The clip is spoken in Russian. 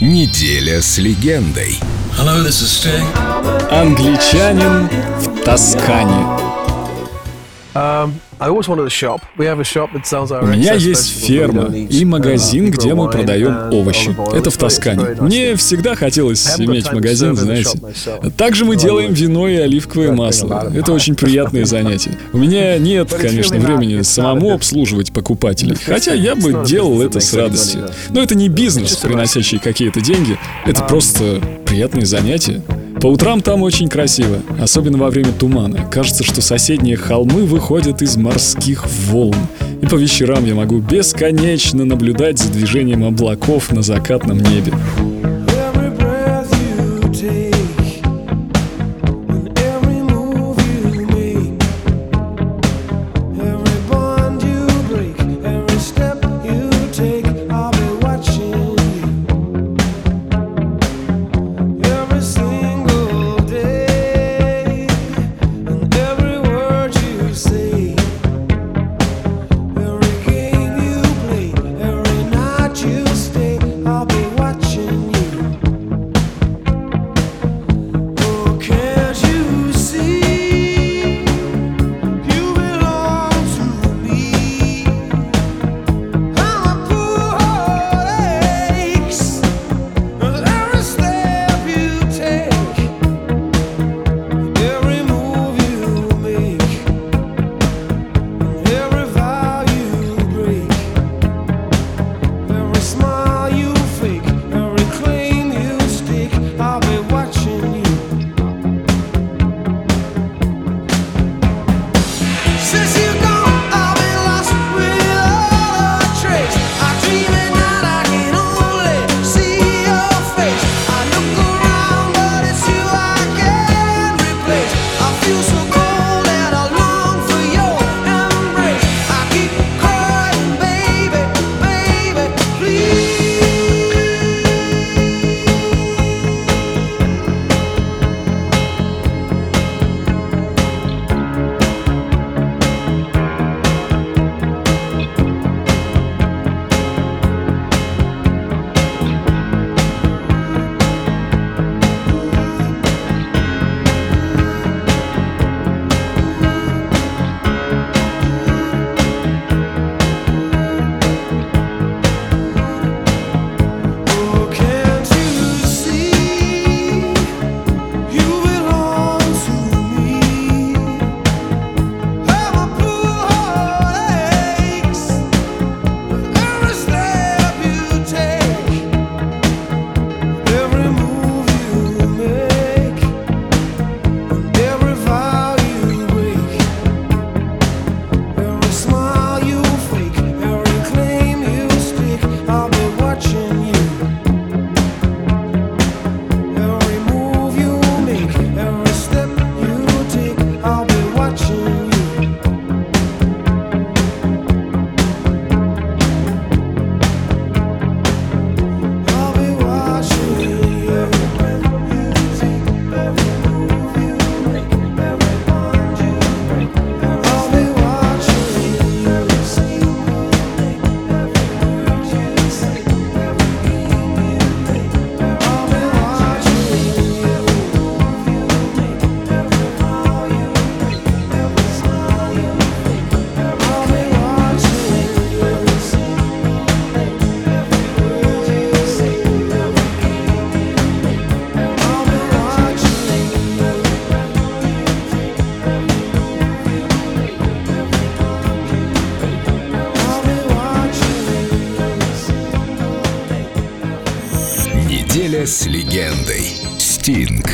Неделя с легендой. Hello, Англичанин в Тоскане. У меня есть ферма и магазин, где мы продаем овощи. Это в Тоскане. Мне всегда хотелось иметь магазин, знаете. Также мы делаем вино и оливковое масло. Это очень приятные занятия. У меня нет, конечно, времени самому обслуживать покупателей, хотя я бы делал это с радостью. Но это не бизнес, приносящий какие-то деньги. Это просто приятные занятия. По утрам там очень красиво, особенно во время тумана. Кажется, что соседние холмы выходят из морских волн. И по вечерам я могу бесконечно наблюдать за движением облаков на закатном небе. «Неделя с легендой». Стинг.